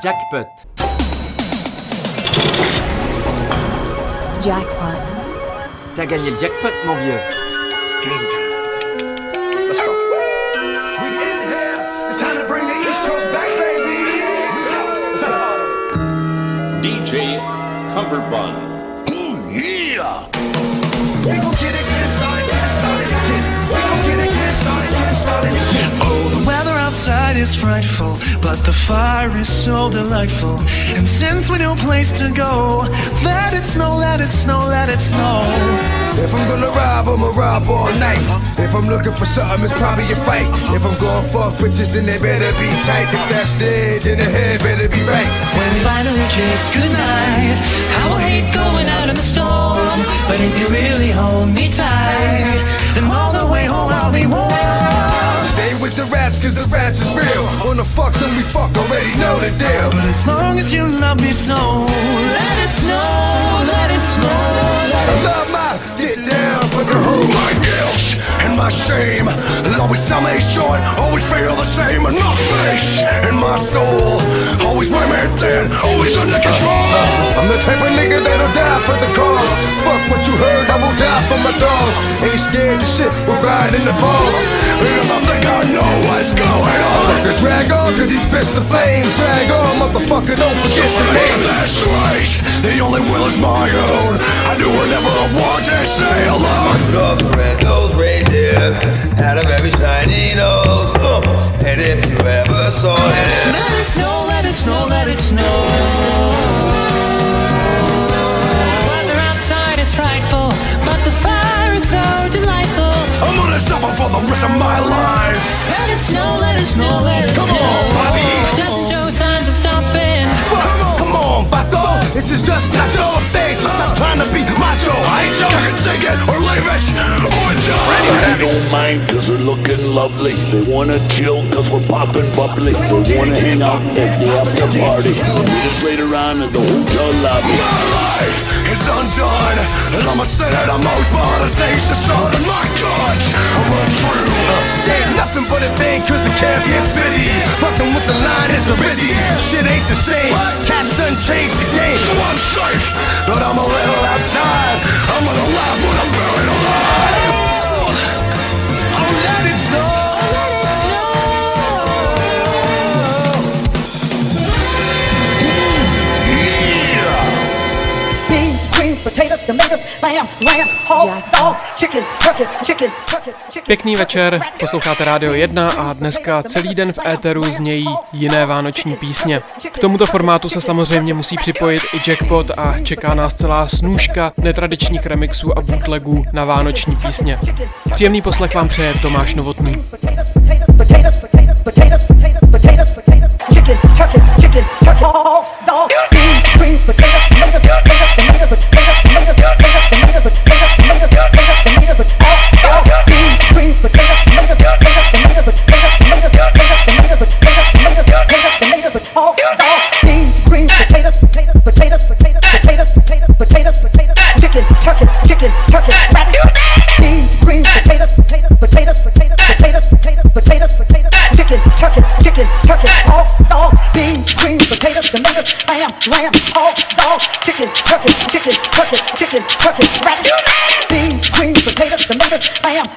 Jackpot. Jackpot. T'as gagné le jackpot, mon vieux. Game time. Let's go. We in here. It's time to bring the East Coast back, baby. Let's go. DJ Cumberbund. Ooh, yeah. Outside is frightful, but the fire is so delightful. And since we no place to go, let it snow, let it snow, let it snow. If I'm gonna rob, I'ma rob all night. If I'm looking for something, it's probably a fight. If I'm going fuck bitches, then they better be tight. If that's dead, then the head better be right. When we finally kiss goodnight, I will hate going out in the storm. But if you really hold me tight, then all the way home I'll be warm. With the rats, cause the rats is real. Wanna fuck them, we fuck, already know the deal. But as long as you love me so, let it snow, let it snow, let it get for the my guilt and my shame. Always sell me short, always feel the same. And my face and my soul, always women thin, always under control. I'm the type of nigga that'll die for the cause. Fuck what you heard, I will die for my dogs. Ain't scared to shit, we're riding the ball. Because I think I know what's going on. Fuck the Drag-On, cause he spits the flame. Drag-On, motherfucker, don't forget the name. The only will is my own. I do whatever want to stay alone. The red-nosed reindeer Out of every shiny nose uh, And if you ever saw him Let it snow, let it snow, let it snow. Weather outside is frightful, but the fire is so delightful. I'm gonna suffer for the rest of my life. Let it snow, let it snow, let it Come snow. on, Bobby. Doesn't show signs of stopping. This is just not your thing. Stop trying to be macho. I ain't your. You can take it or leave it or die. They don't mind cause we're looking lovely. They wanna chill cause we're popping bubbly. They wanna hang out at the after party. Meet us later on in the hotel lobby. My life is undone, and I'ma say that I'm most part of things to son. And my God, I'm untrue. Damn, nothing but a thing, cause the cat gets busy. Fucking with the line, it's a busy. Shit ain't the same. Cats done changed the game. So I'm safe, but I'm a little outside. I'm gonna laugh when I'm buried alive. Potatoes, tomatoes, lamb, lambs, hogs, dogs, chicken, turkeys, chicken, turkeys, chicken. Pěkný večer, posloucháte Rádio 1 a dneska celý den v éteru znějí jiné vánoční písně. K tomuto formátu se samozřejmě musí připojit i Jackpot a čeká nás celá snůžka netradičních remixů a bootlegů na vánoční písně. Příjemný poslech vám přeje Tomáš Novotný. potatoes, potatoes, potatoes, potatoes, potatoes, potatoes,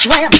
什么玩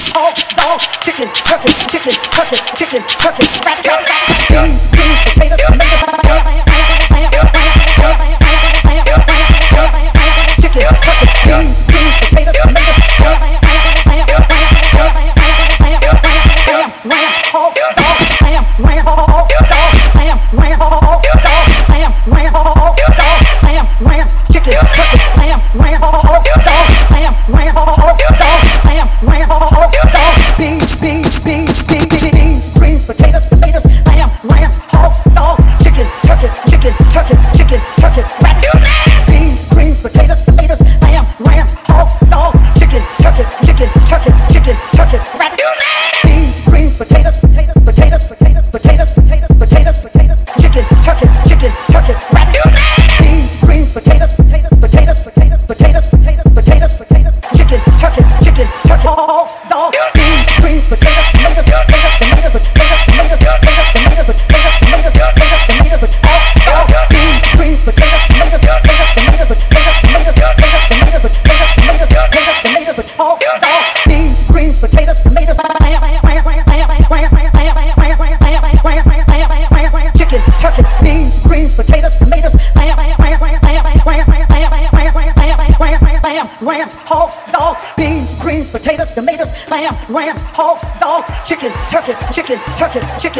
Your dogs, dogs.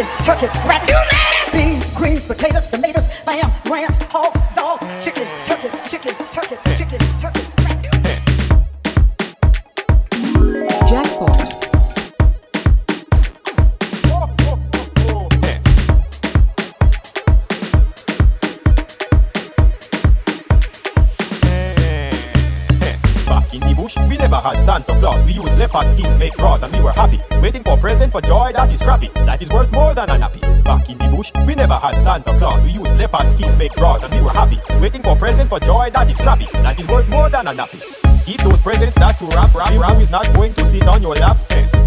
Chicken, turkeys, for joy that is. Is worth more than a nappy. Keep those presents that you wrap, wrap, wrap is not going to sit on your lap.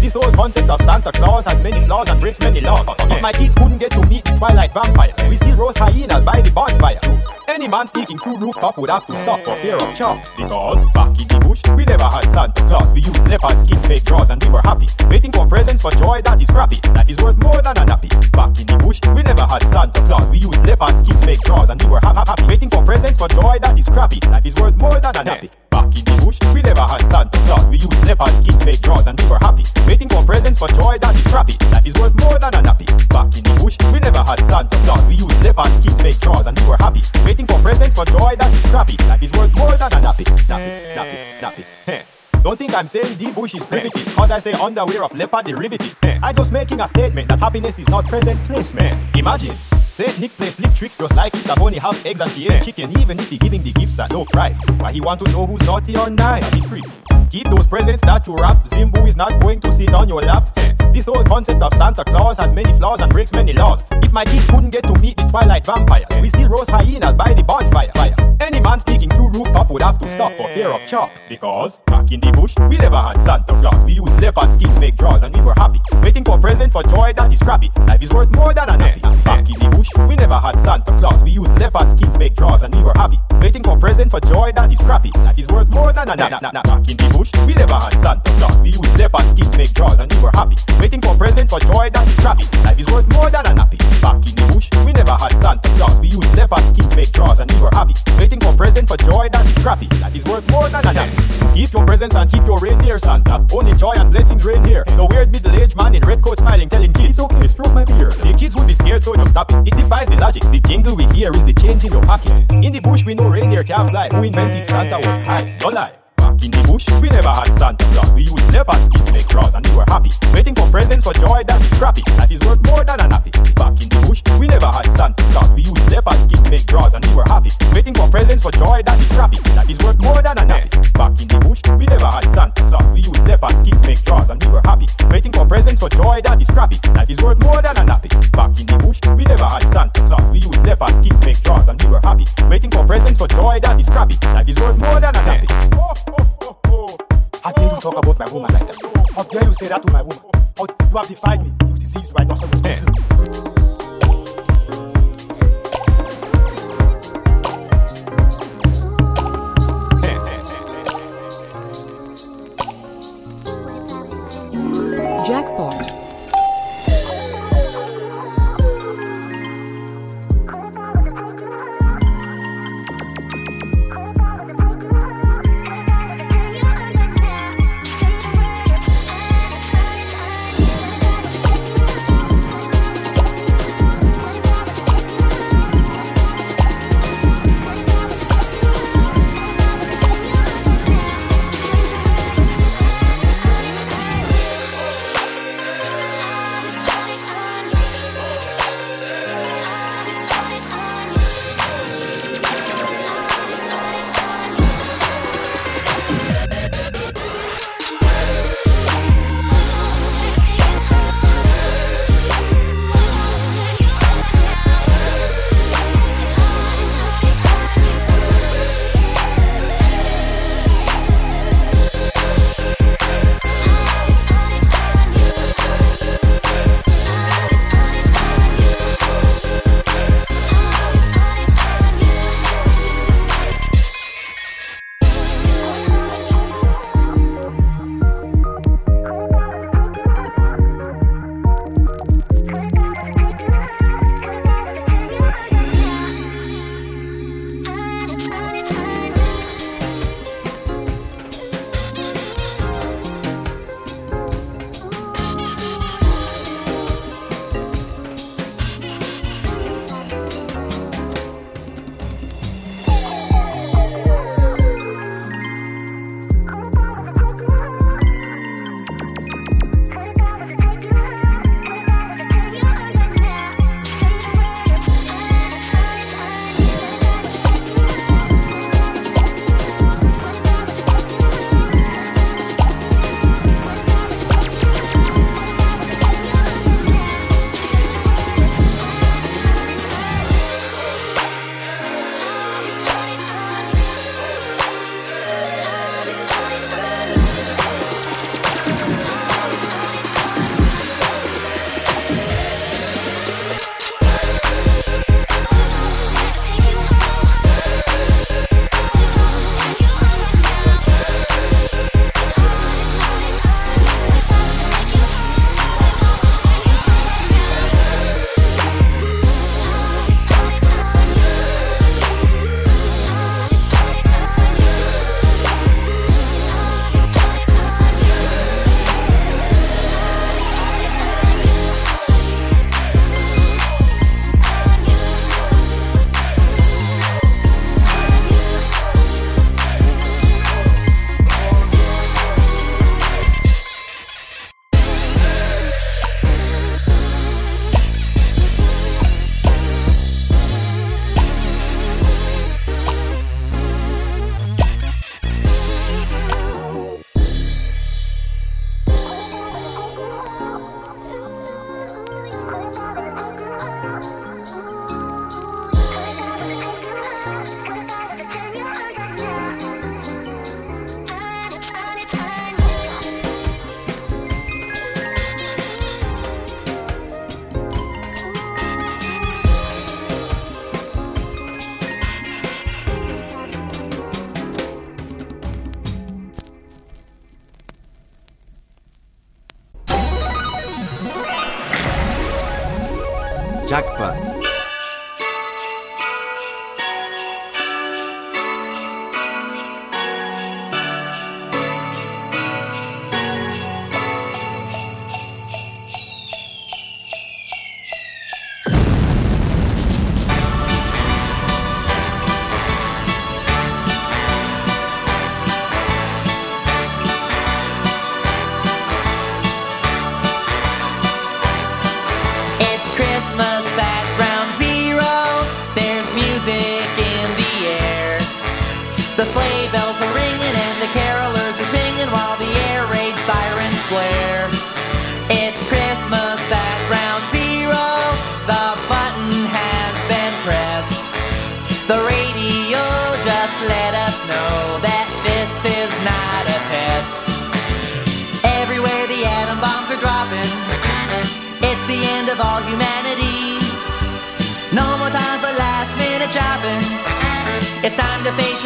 This whole concept of Santa Claus has many flaws and breaks many laws. If my kids couldn't get to meet the twilight vampire, we still roast hyenas by the bonfire. Any man sneaking through rooftop would have to stop for fear of chop. Because back in the bush, we never had Santa Claus. We used leopard skins, make draws, and we were happy. Waiting for presents for joy that is crappy. Life is worth more than a nappy. Back in the bush, we never had Santa Claus. We used leopard skins, make draws, and we were ha- ha- happy. Waiting for presents for joy that is crappy. Life is worth more than a nappy. Back in the bush, we never had Santa Claus. We used leopard skins, make draws, and we were happy. Waiting for presents for joy that is crappy. Life is worth more than a nappy. Back in the bush, we never had Santa Claus. We used leopard skins, make draws, and we were happy. Waiting for presents for joy that is crappy. Life is worth more than a nappy. Nappy, nappy, nappy. Don't think I'm saying the bush is primitive, cause I say underwear of leopard derivative. I just making a statement that happiness is not present place, man. Imagine, Saint Nick plays slick tricks just like Easter Bunny have eggs and she ain't chicken, even if he giving the gifts at no price. Why he want to know who's naughty or nice? Keep those presents that you wrap. Zimbu is not going to sit on your lap. This whole concept of Santa Claus has many flaws and breaks many laws. If my kids couldn't get to meet the twilight vampires, we still roast hyenas by the bonfire. Fire. Any man sneaking through rooftop would have to stop for fear of chop. Because back in the bush, we never had Santa Claus. We used leopard skins, make draws, and we were happy. Waiting for present for joy that is crappy. Life is worth more than a nappy. Back in the bush, we never had Santa Claus. We used leopard skins, make draws, and we were happy. Waiting for present for joy that is crappy. Life is worth more than a nappy. Back in the bush, we never had Santa Claus. We used leopard skins, make draws, and we were happy. Waiting for present for joy that is crappy. Life is worth more than a nappy. Back in the bush, we never had Santa Claus. We used leopard skins, make draws, and we were happy. Waiting for present for joy that is crappy. Life is worth more than a nappy. Keep your presents and keep your reindeer, Santa. Only joy and blessings reign here. No weird middle-aged man in red coat smiling, telling kids, okay, stroke my beard. The kids would be scared, so just stop it. It defies the logic. The jingle we hear is the change in your pocket. In the bush, we know reindeer can't fly. Who invented Santa was high. Don't lie. Back in the bush, we never had Santa Claus. We used leopard skins to make draws, and we were happy. Waiting for presents for joy that is scrappy. Life is worth more than a nappy. Back in the bush, we never had Santa Claus. We used leopard skins to make draws, and we were happy. Waiting for presents for joy that is scrappy. Life is worth more than a nappy. Back in the bush, we never had Santa Claus. We used leopard skins to make draws, and we were happy. Waiting for presents for joy that is scrappy. Life is worth more than a nappy. Back in the bush, we never had Santa Claus. We used leopard skins to make draws, and we were happy. Waiting for presents for joy that is scrappy. Life is worth more than a nappy. Oh, oh, oh. How dare you talk about my woman like that? How dare you say that to my woman? How you have defied me, you diseased rhinoceros person. Jackpot.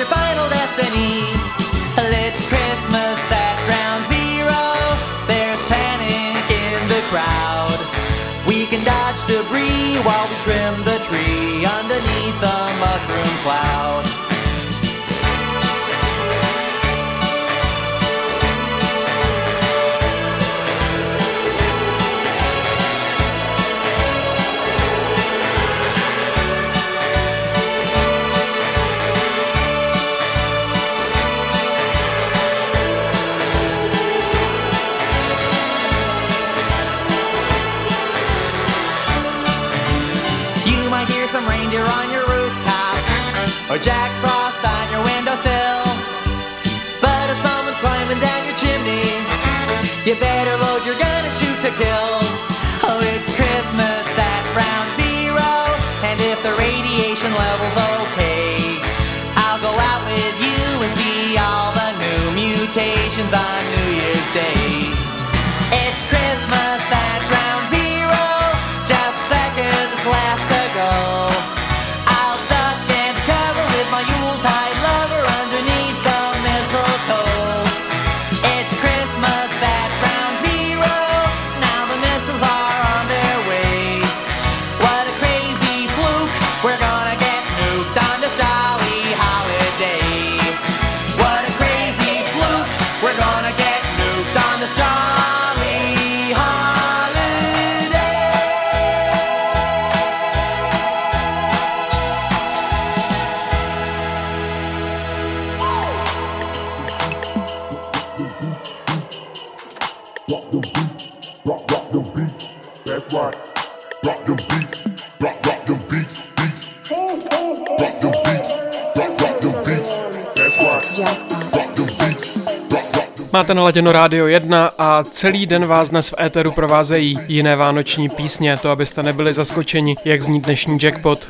your final destiny. Let's Christmas at ground zero. There's panic in the crowd. We can dodge debris while we trim the tree underneath a mushroom cloud. or Jack Frost on your windowsill. But if someone's climbing down your chimney, you better load your gun and shoot to kill. Oh, it's Christmas at round zero, and if the radiation level's okay, I'll go out with you and see all the new mutations on New Máte naladěno Rádio 1 a celý den vás dnes v éteru provázejí jiné vánoční písně, to abyste nebyli zaskočeni, jak zní dnešní jackpot.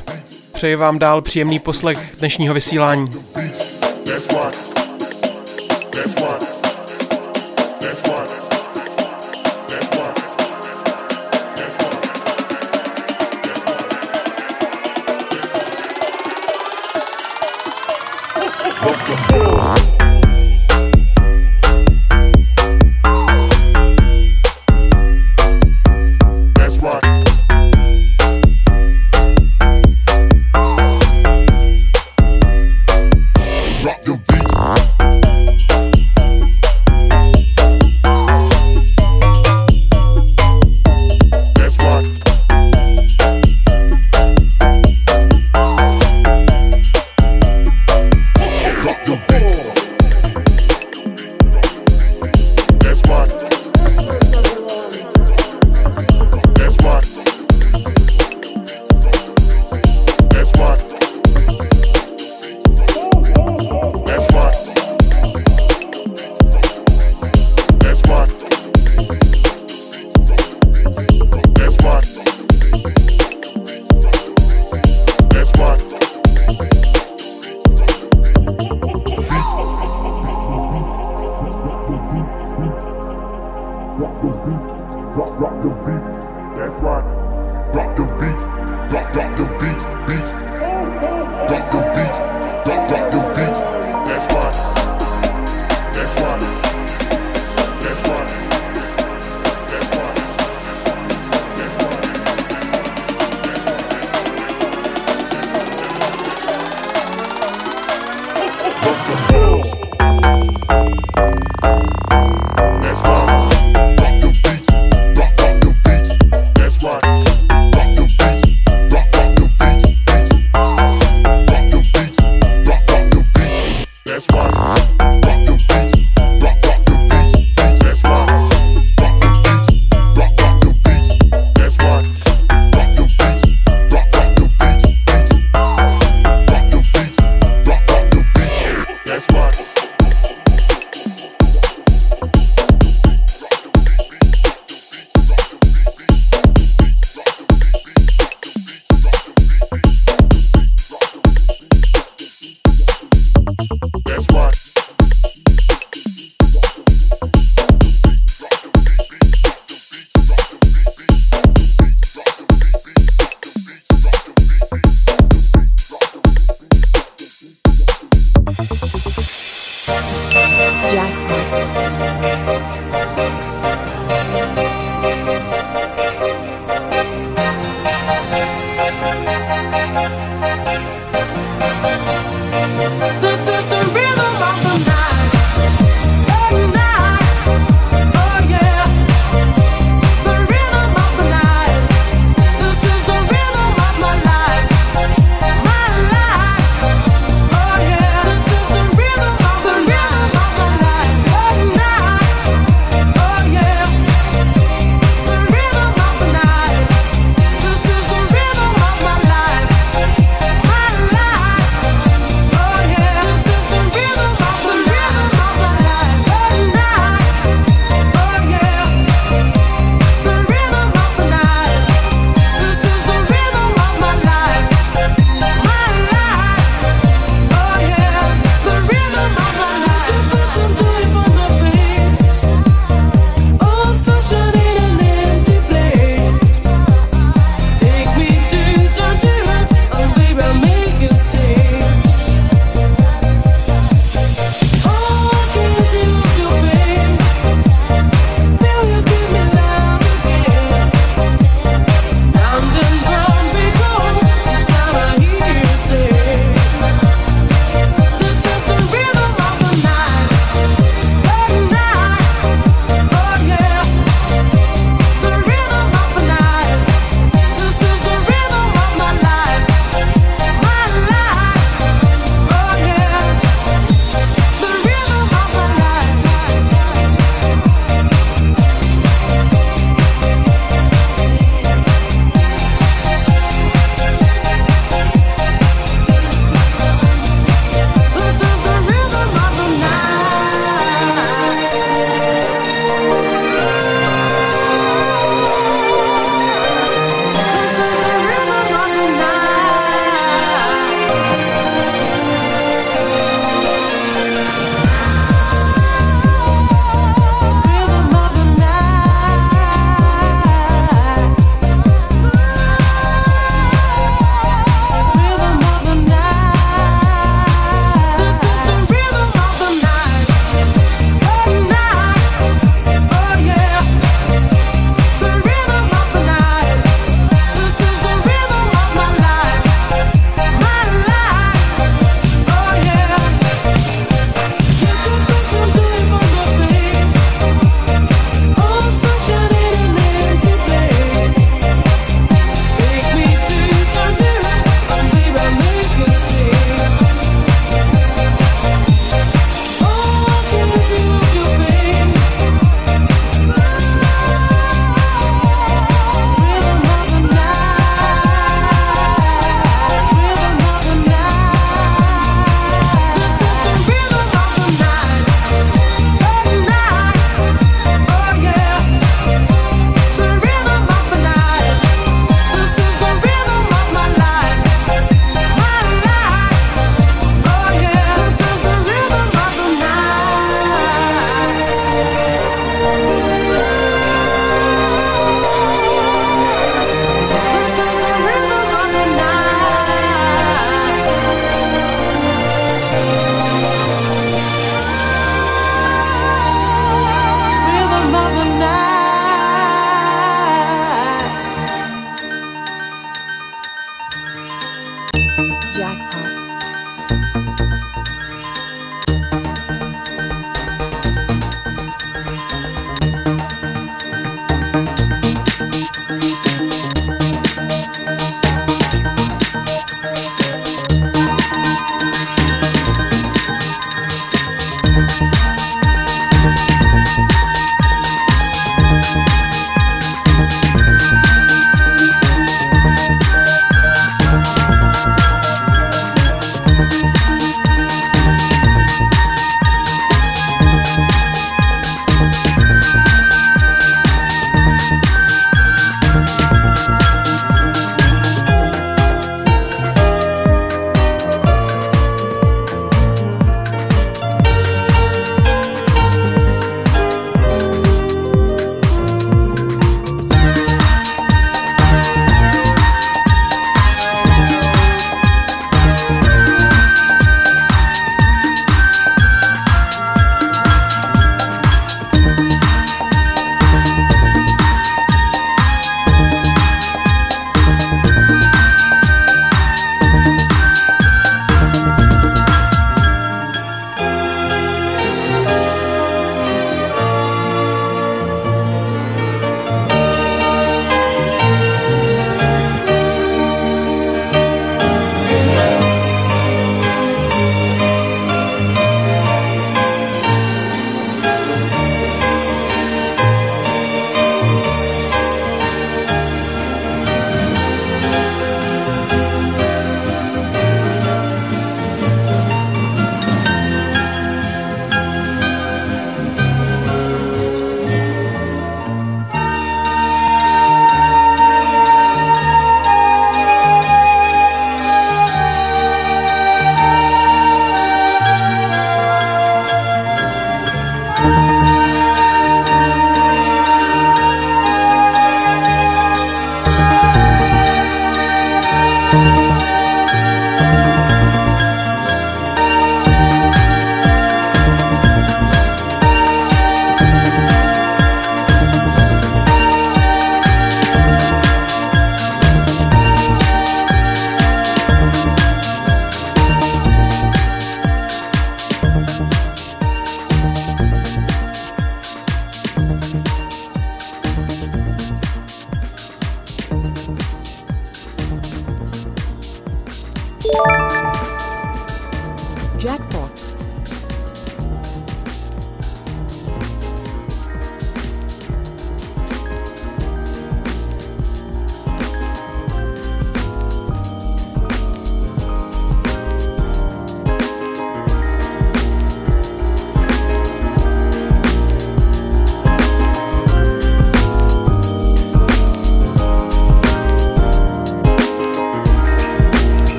Přeji vám dál příjemný poslech dnešního vysílání. That's what. That's what.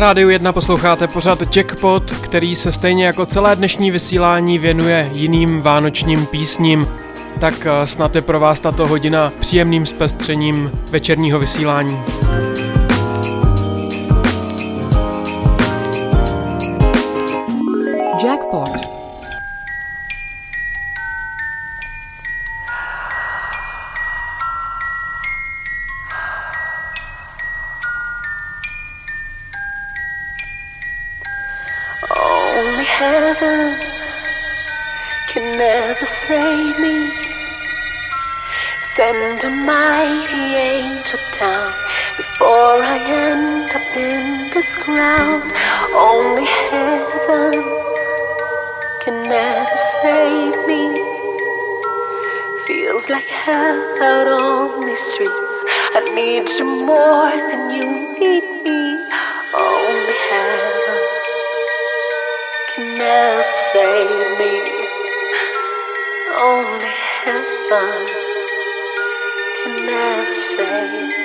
Rádiu 1 posloucháte pořad Jackpot, který se stejně jako celé dnešní vysílání věnuje jiným vánočním písním. Tak eh, snad je pro vás tato hodina příjemným zpestřením večerního vysílání. Before I end up in this ground. Only heaven can never save me. Feels like hell out on these streets. I need you more than you need me. Only heaven can never save me. Only heaven can never save me.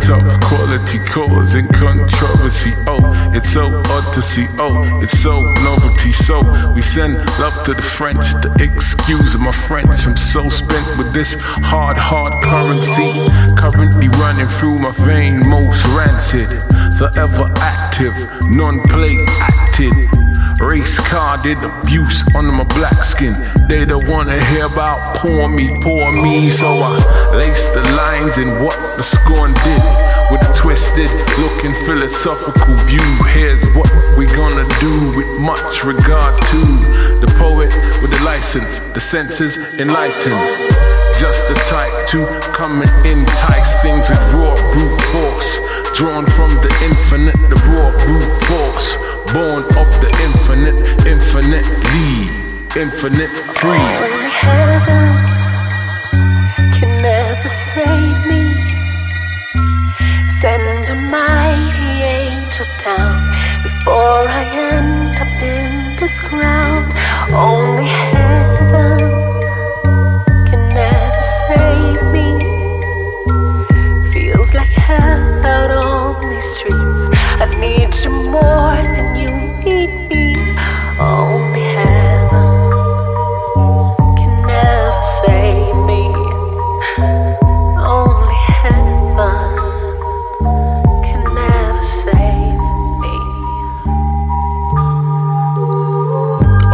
Molotov quality causing controversy. Oh, it's so odd to see. Oh, it's so novelty. So we send love to the French. The excuse of my French. I'm so spent with this hard, hard currency. Currently running through my vein, most rancid. The ever active, non-play acted. Race carded abuse under my black skin. They don't wanna hear about poor me, poor me. So I lace the lines in what the scorn did. With a twisted looking philosophical view. Here's what we gonna do with much regard to the poet with the license, the senses enlightened. Just the type to come and entice things with raw brute force. Drawn from the infinite, the raw brute force. Born of the infinite, infinitely, infinite free. Only heaven can never save me. Send a mighty angel down before I end up in this ground. Only heaven can never save me. Feels like hell out on these streets. I need you more than you need me. Only heaven can never save me. Only heaven can never save me.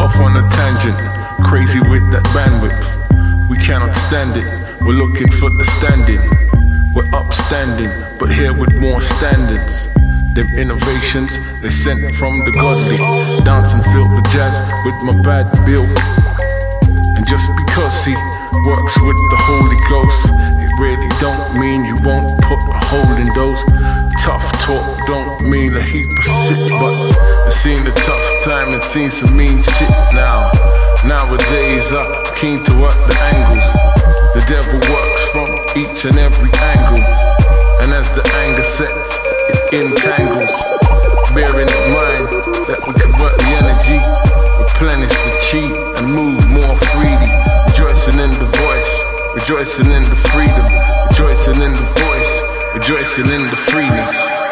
Off on a tangent, crazy with that bandwidth. We cannot stand it, we're looking for the standing. We're upstanding, but here with more standards. Them innovations they sent from the godly. And feel the jazz with my bad bill. And just because he works with the Holy Ghost, it really don't mean you won't put a hole in those. Tough talk don't mean a heap of shit, but I've seen the tough time and seen some mean shit now. Nowadays, I'm keen to work the angles. The devil works from each and every angle. And as the anger sets, it entangles. Bearing in mind that we convert the energy, replenish the chi, and move more freely. Rejoicing in the voice, rejoicing in the freedom, rejoicing in the voice, rejoicing in the freeness.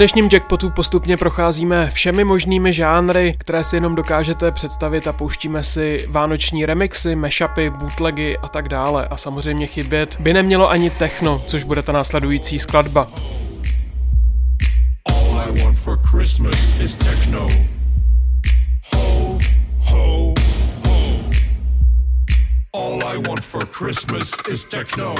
dnešním jackpotu postupně procházíme všemi možnými žánry, které si jenom dokážete představit a pouštíme si vánoční remixy, mashupy, bootlegy a tak dále. A samozřejmě chybět by nemělo ani techno, což bude ta následující skladba. All I want for Christmas is techno. Ho, ho, ho. All I want for Christmas is techno.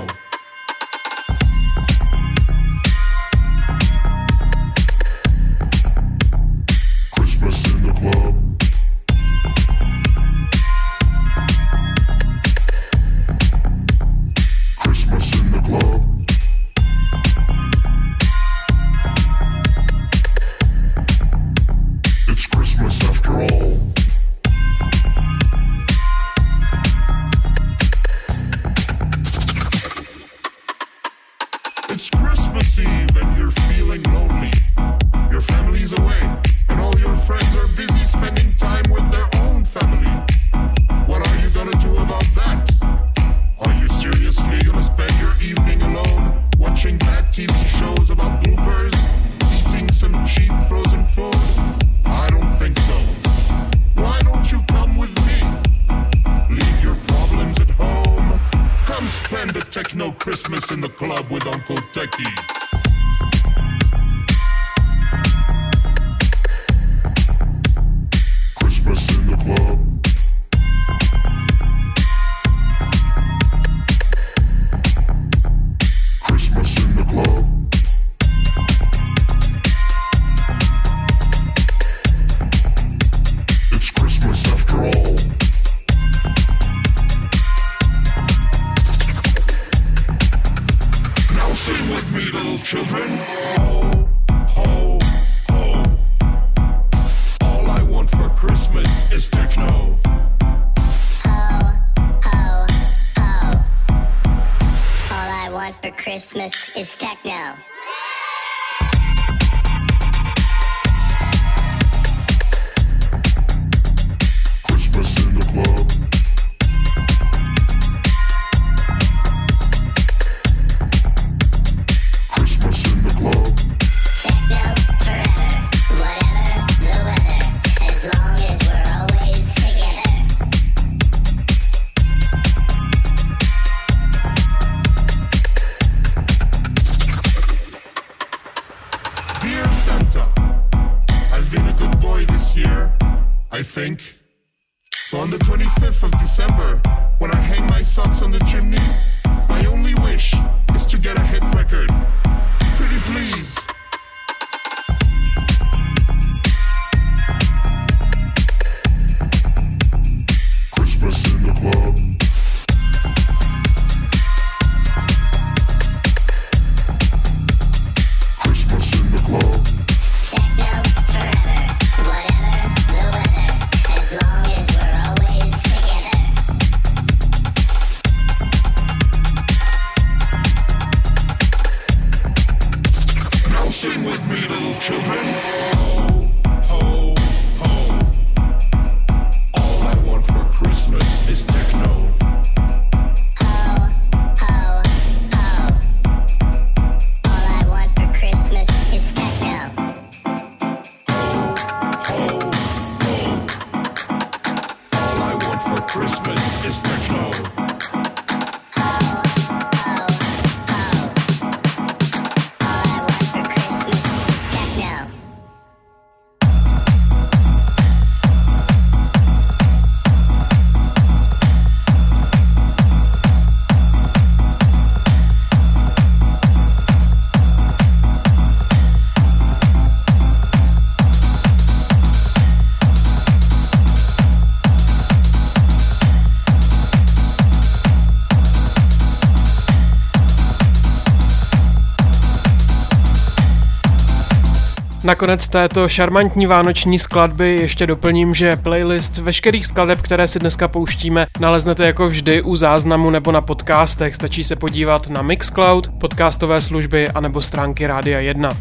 Nakonec této šarmantní vánoční skladby ještě doplním, že playlist veškerých skladeb, které si dneska pouštíme, naleznete jako vždy u záznamu nebo na podcastech. Stačí se podívat na Mixcloud, podcastové služby anebo stránky Rádia 1.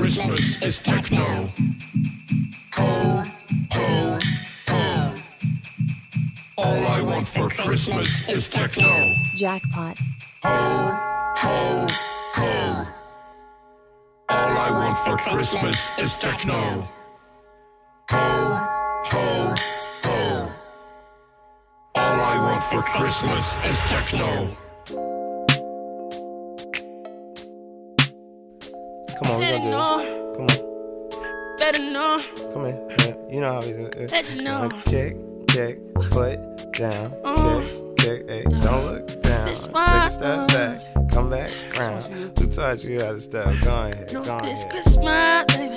Christmas is techno. Ho, ho. All I want for Christmas is techno. Jackpot. Ho, ho, ho. All I want for Christmas is techno. Ho, ho, ho. All I want for Christmas is techno. Come on, we gonna do this. Come on. Better know. Come on. Yeah, you know how we do it. Better know. Check kick, foot down. Kick, kick, hey, don't look down. Take a step back, come back round. Who taught you how to step? Go ahead, go this. Christmas, baby.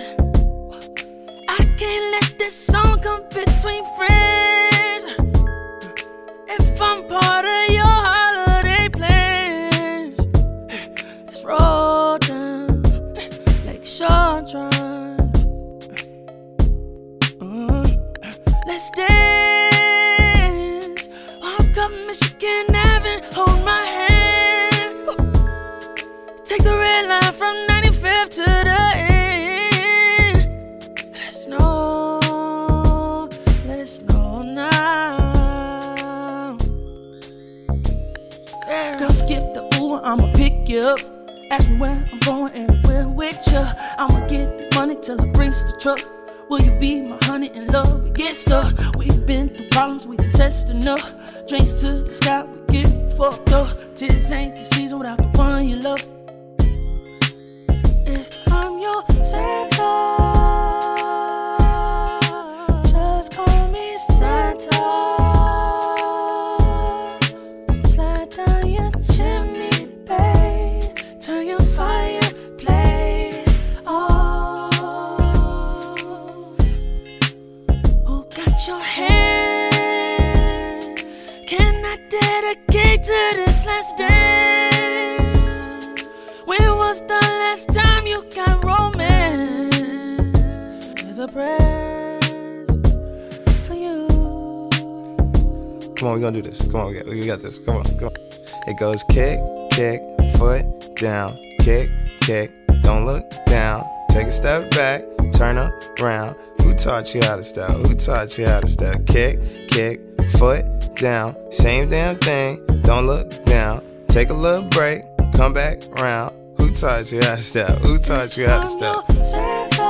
I can't let this song come between friends. If I'm part of your holiday plans, let's roll down Lake Shore Drive. Uh, let's dance. Up Michigan Avenue, hold my hand. Take the red line from 95th to the end. Let it snow, let it snow now. Girl, skip the Uber, I'ma pick you up. Ask me where I'm going and where with you. I'ma get the money till it brings the truck. Will you be my honey in love? We get stuck. We've been through problems, we done tested enough. Drinks to the sky, we get fucked up. Tis ain't the season without the one you love. If I'm your Santa, to this last dance? When was the last time you got romance? There's a present for you. Come on, we gonna do this. Come on, we got this. Come on, come on. It goes kick, kick, foot down, kick, kick. Don't look down. Take a step back, turn around. Who taught you how to step? Who taught you how to step? Kick, kick, foot down. Same damn thing. Don't look down. Take a little break, come back round. Who taught you how to step? Who taught you how to step?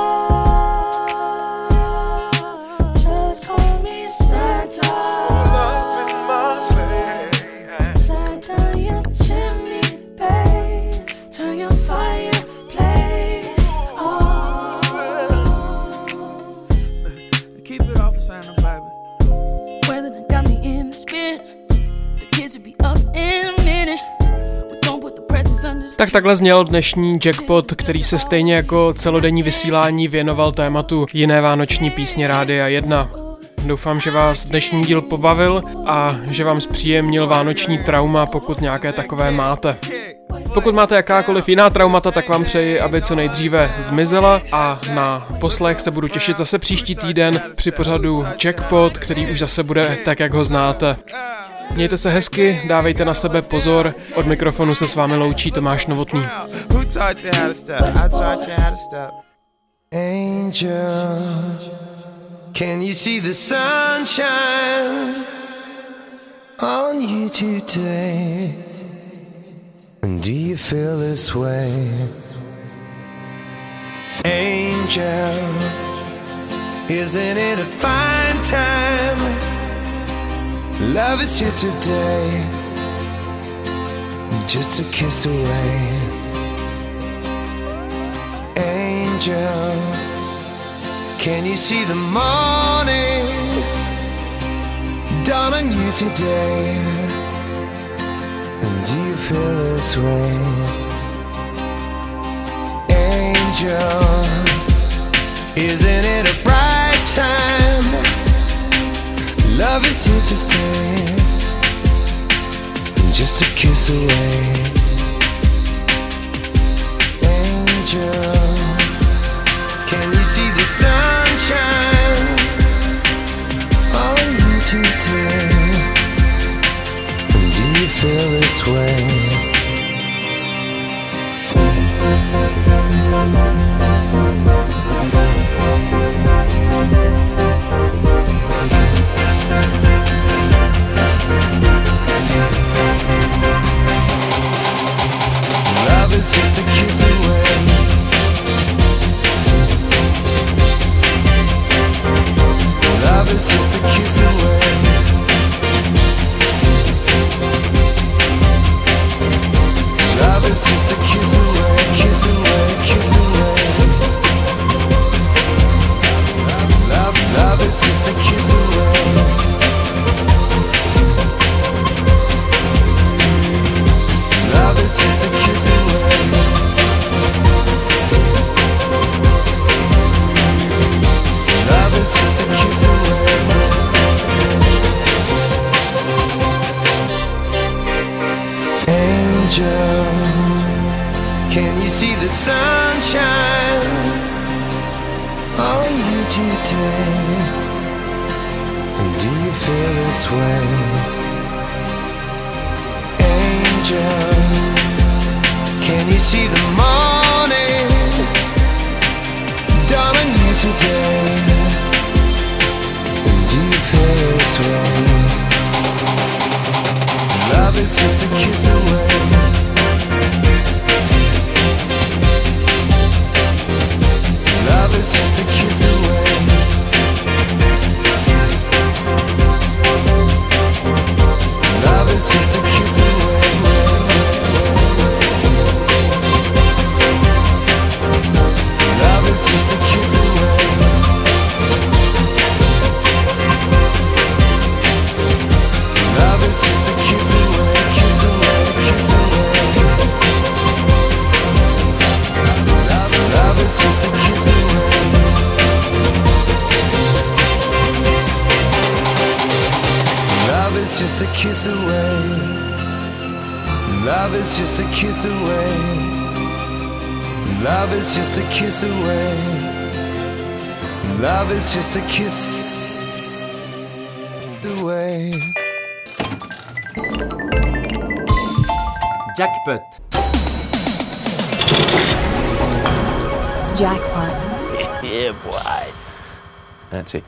Tak takhle zněl dnešní jackpot, který se stejně jako celodenní vysílání věnoval tématu jiné vánoční písně Rádia 1. Doufám, že vás dnešní díl pobavil a že vám zpříjemnil vánoční trauma, pokud nějaké takové máte. Pokud máte jakákoliv jiná traumata, tak vám přeji, aby co nejdříve zmizela a na poslech se budu těšit zase příští týden při pořadu Jackpot, který už zase bude tak, jak ho znáte. Mějte se hezky, dávejte na sebe pozor, od mikrofonu se s vámi loučí Tomáš Novotný. Angel, can you see the sunshine on you today? And do you feel this way? Angel, isn't it a fine time? Love is here today, just a kiss away. Angel, can you see the morning dawn on you today? And do you feel this way? Angel, isn't it a bright time? Love is here to stay, just a kiss away. Angel, can you see the sunshine on you today? And do you feel this way? it's just a kiss away Love is just a kiss away Love is just a kiss away, kiss away, kiss away love, love is just a kiss away can you see the sunshine on you today? And do you feel this way? Angel, can you see the morning dawn on you today? And do you feel this way? Love is just a kiss away. Love is just a kiss away. Just a kiss away. Love is just a kiss away. Love is just a kiss away. Love is just a kiss away. Jackpot. Jackpot. yeah, boy. That's it.